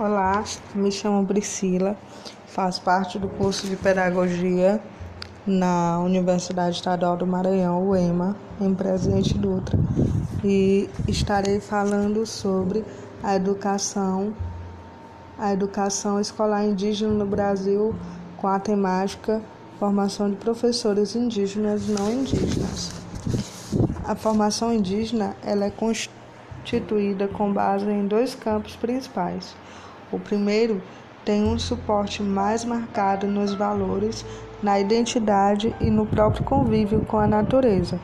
Olá, me chamo Priscila, faço parte do curso de Pedagogia na Universidade Estadual do Maranhão, UEMA, em Presidente Dutra, e estarei falando sobre a educação, a educação escolar indígena no Brasil com a temática formação de professores indígenas e não indígenas. A formação indígena ela é constituída com base em dois campos principais o primeiro tem um suporte mais marcado nos valores, na identidade e no próprio convívio com a natureza.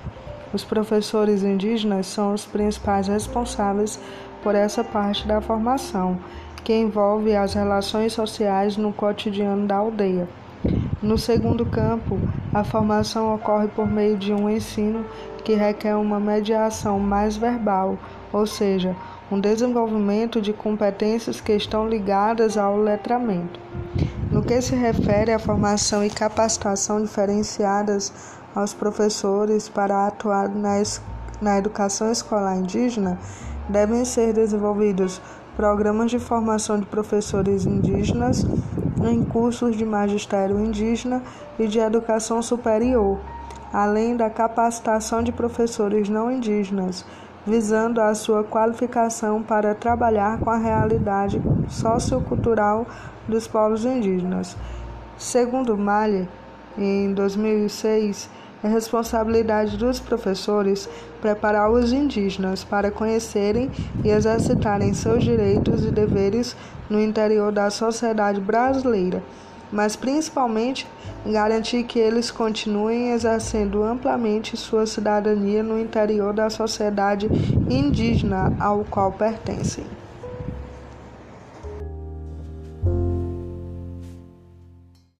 Os professores indígenas são os principais responsáveis por essa parte da formação, que envolve as relações sociais no cotidiano da aldeia. No segundo campo, a formação ocorre por meio de um ensino que requer uma mediação mais verbal, ou seja, um desenvolvimento de competências que estão ligadas ao letramento. No que se refere à formação e capacitação diferenciadas aos professores para atuar na, na educação escolar indígena, devem ser desenvolvidos programas de formação de professores indígenas em cursos de magistério indígena e de educação superior, além da capacitação de professores não indígenas visando a sua qualificação para trabalhar com a realidade sociocultural dos povos indígenas. Segundo Malhe, em 2006, é responsabilidade dos professores preparar os indígenas para conhecerem e exercitarem seus direitos e deveres no interior da sociedade brasileira mas principalmente garantir que eles continuem exercendo amplamente sua cidadania no interior da sociedade indígena ao qual pertencem.